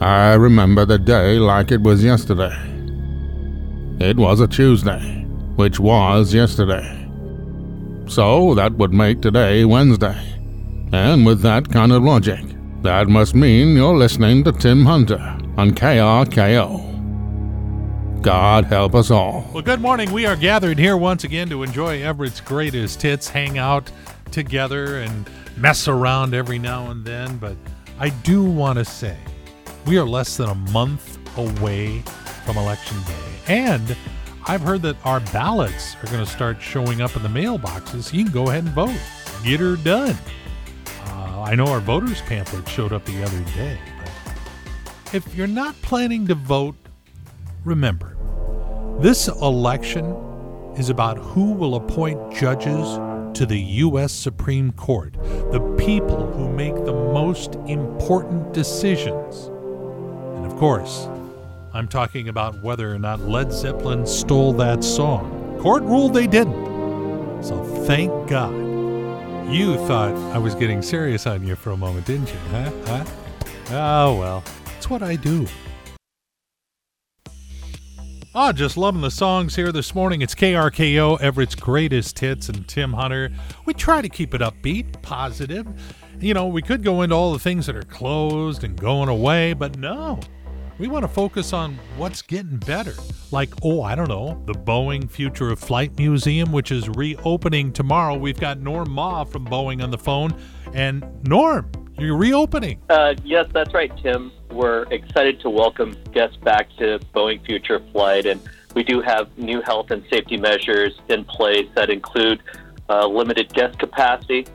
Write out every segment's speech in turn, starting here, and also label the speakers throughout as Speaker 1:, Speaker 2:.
Speaker 1: I remember the day like it was yesterday. It was a Tuesday, which was yesterday. So that would make today Wednesday. And with that kind of logic, that must mean you're listening to Tim Hunter on KRKO. God help us all.
Speaker 2: Well, good morning. We are gathered here once again to enjoy Everett's greatest hits, hang out together, and mess around every now and then. But I do want to say we are less than a month away from Election Day. And I've heard that our ballots are going to start showing up in the mailboxes. You can go ahead and vote. Get her done. Uh, I know our voters pamphlet showed up the other day. But if you're not planning to vote, remember this election is about who will appoint judges to the U.S. Supreme Court, the people who make the most important decisions. And of course, I'm talking about whether or not Led Zeppelin stole that song. Court ruled they didn't. So thank God. You thought I was getting serious on you for a moment, didn't you? Huh? Huh? Oh, well, it's what I do. Oh, just loving the songs here this morning. It's KRKO, Everett's greatest hits, and Tim Hunter. We try to keep it upbeat, positive. You know, we could go into all the things that are closed and going away, but no. We want to focus on what's getting better. Like, oh, I don't know, the Boeing Future of Flight Museum, which is reopening tomorrow. We've got Norm Ma from Boeing on the phone. And Norm, you're reopening.
Speaker 3: Uh, yes, that's right, Tim. We're excited to welcome guests back to Boeing Future Flight, and we do have new health and safety measures in place that include uh, limited guest capacity,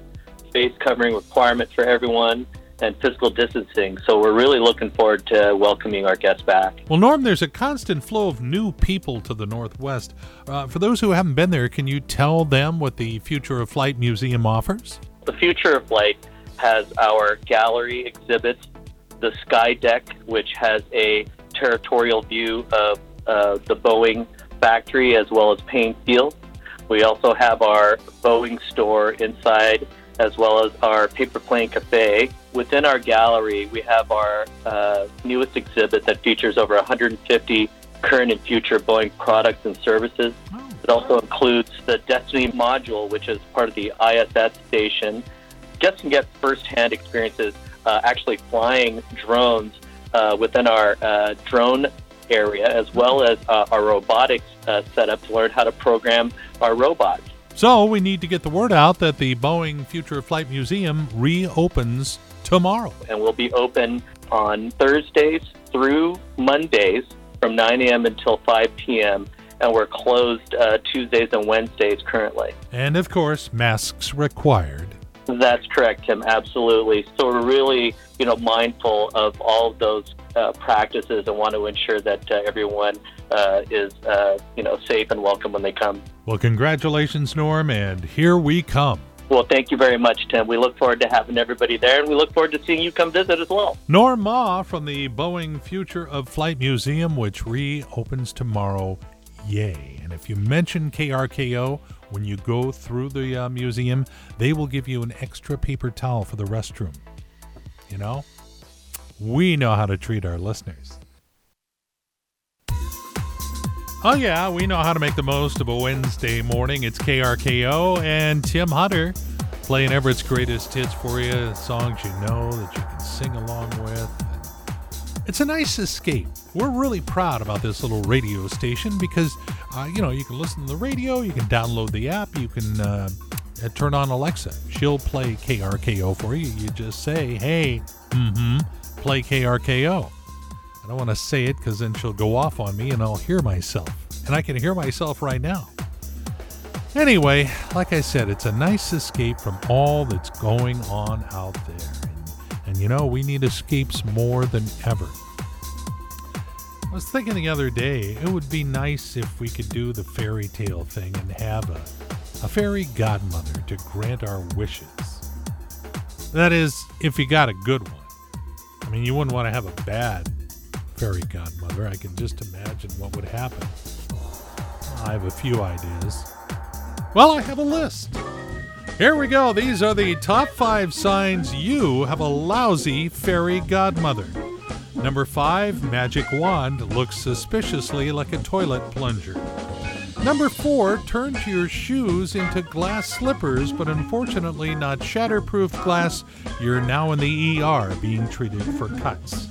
Speaker 3: face covering requirement for everyone, and physical distancing. So we're really looking forward to welcoming our guests back.
Speaker 2: Well, Norm, there's a constant flow of new people to the Northwest. Uh, for those who haven't been there, can you tell them what the Future of Flight Museum offers?
Speaker 3: The Future of Flight has our gallery exhibits, the Sky Deck, which has a territorial view of uh, the Boeing factory as well as Paine Field. We also have our Boeing store inside as well as our paper plane cafe. Within our gallery, we have our uh, newest exhibit that features over 150 current and future Boeing products and services. Oh. It also includes the Destiny module, which is part of the ISS station. Guests can get firsthand experiences uh, actually flying drones uh, within our uh, drone area, as well as uh, our robotics uh, setup to learn how to program our robots.
Speaker 2: So we need to get the word out that the Boeing Future Flight Museum reopens tomorrow.
Speaker 3: And we'll be open on Thursdays through Mondays from 9 a.m. until 5 p.m. And we're closed uh, Tuesdays and Wednesdays currently.
Speaker 2: And of course, masks required.
Speaker 3: That's correct, Tim. Absolutely. So we're really, you know, mindful of all of those uh, practices and want to ensure that uh, everyone uh, is, uh, you know, safe and welcome when they come.
Speaker 2: Well, congratulations, Norm, and here we come.
Speaker 3: Well, thank you very much, Tim. We look forward to having everybody there, and we look forward to seeing you come visit as well.
Speaker 2: Norm Ma from the Boeing Future of Flight Museum, which reopens tomorrow. Yay. And if you mention KRKO when you go through the uh, museum, they will give you an extra paper towel for the restroom. You know? We know how to treat our listeners. Oh, yeah, we know how to make the most of a Wednesday morning. It's KRKO and Tim Hunter playing Everett's greatest hits for you, songs you know that you can sing along with. It's a nice escape. We're really proud about this little radio station because, uh, you know, you can listen to the radio, you can download the app, you can uh, turn on Alexa. She'll play KRKO for you. You just say, hey, mm hmm, play KRKO. I don't want to say it because then she'll go off on me and I'll hear myself. And I can hear myself right now. Anyway, like I said, it's a nice escape from all that's going on out there. You know, we need escapes more than ever. I was thinking the other day, it would be nice if we could do the fairy tale thing and have a, a fairy godmother to grant our wishes. That is, if you got a good one. I mean, you wouldn't want to have a bad fairy godmother. I can just imagine what would happen. I have a few ideas. Well, I have a list. Here we go. These are the top five signs you have a lousy fairy godmother. Number five, magic wand looks suspiciously like a toilet plunger. Number four, turn your shoes into glass slippers, but unfortunately not shatterproof glass. You're now in the ER being treated for cuts.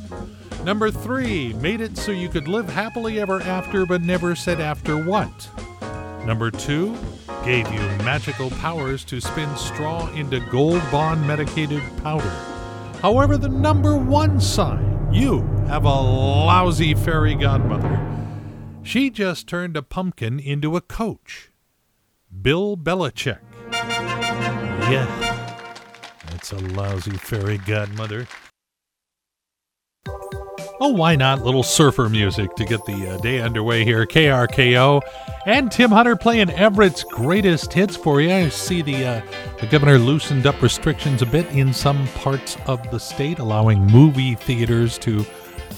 Speaker 2: Number three, made it so you could live happily ever after, but never said after what. Number two, gave you magical powers to spin straw into gold bond medicated powder. However, the number one sign you have a lousy fairy godmother. She just turned a pumpkin into a coach. Bill Belichick. Yeah, that's a lousy fairy godmother. Oh, why not? Little surfer music to get the uh, day underway here. KRKO and Tim Hunter playing Everett's greatest hits for you. I see the uh, the governor loosened up restrictions a bit in some parts of the state, allowing movie theaters to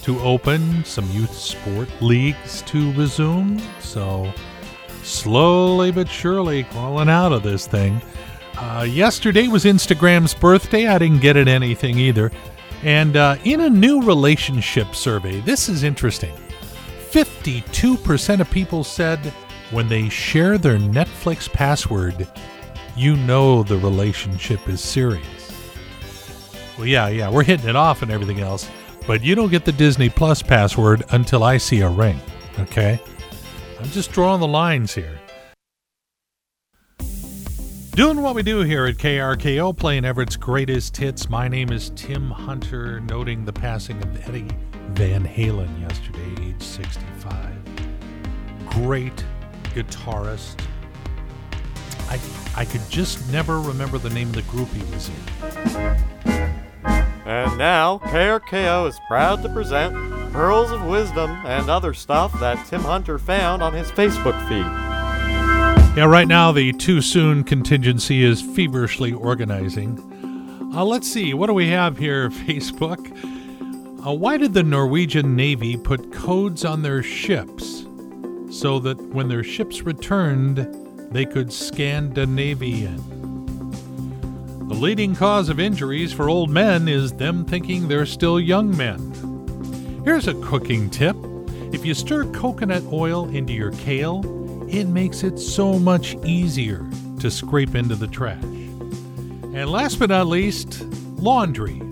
Speaker 2: to open, some youth sport leagues to resume. So slowly but surely crawling out of this thing. Uh, yesterday was Instagram's birthday. I didn't get it anything either. And uh, in a new relationship survey, this is interesting 52% of people said when they share their Netflix password, you know the relationship is serious. Well, yeah, yeah, we're hitting it off and everything else, but you don't get the Disney Plus password until I see a ring, okay? I'm just drawing the lines here. Doing what we do here at KRKO, playing Everett's greatest hits. My name is Tim Hunter, noting the passing of Eddie Van Halen yesterday, age 65. Great guitarist. I, I could just never remember the name of the group he was in.
Speaker 4: And now, KRKO is proud to present Pearls of Wisdom and other stuff that Tim Hunter found on his Facebook feed.
Speaker 2: Yeah, right now the too soon contingency is feverishly organizing. Uh, let's see, what do we have here, Facebook? Uh, why did the Norwegian Navy put codes on their ships so that when their ships returned, they could Scandinavian? The leading cause of injuries for old men is them thinking they're still young men. Here's a cooking tip if you stir coconut oil into your kale, it makes it so much easier to scrape into the trash. And last but not least, laundry.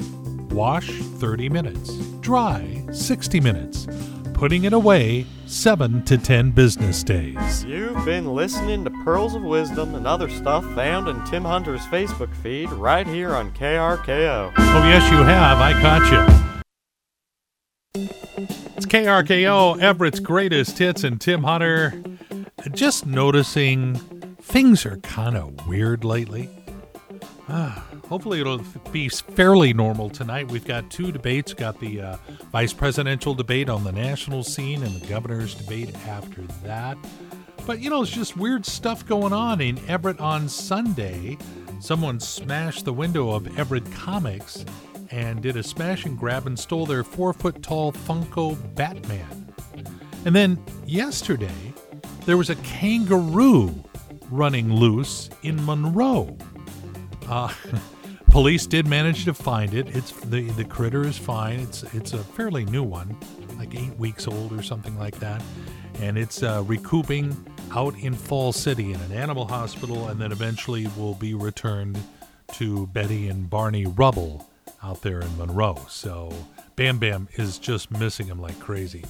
Speaker 2: Wash 30 minutes, dry 60 minutes, putting it away 7 to 10 business days.
Speaker 4: You've been listening to Pearls of Wisdom and other stuff found in Tim Hunter's Facebook feed right here on KRKO.
Speaker 2: Oh, yes, you have. I caught you. It's KRKO, Everett's greatest hits, and Tim Hunter just noticing things are kind of weird lately. Ah, hopefully it'll be fairly normal tonight. We've got two debates. Got the uh, vice presidential debate on the national scene and the governor's debate after that. But you know, it's just weird stuff going on in Everett on Sunday. Someone smashed the window of Everett Comics and did a smash and grab and stole their four foot tall Funko Batman. And then yesterday, there was a kangaroo running loose in Monroe. Uh, police did manage to find it. It's the the critter is fine. It's it's a fairly new one, like eight weeks old or something like that, and it's uh, recouping out in Fall City in an animal hospital, and then eventually will be returned to Betty and Barney Rubble out there in Monroe. So Bam Bam is just missing him like crazy.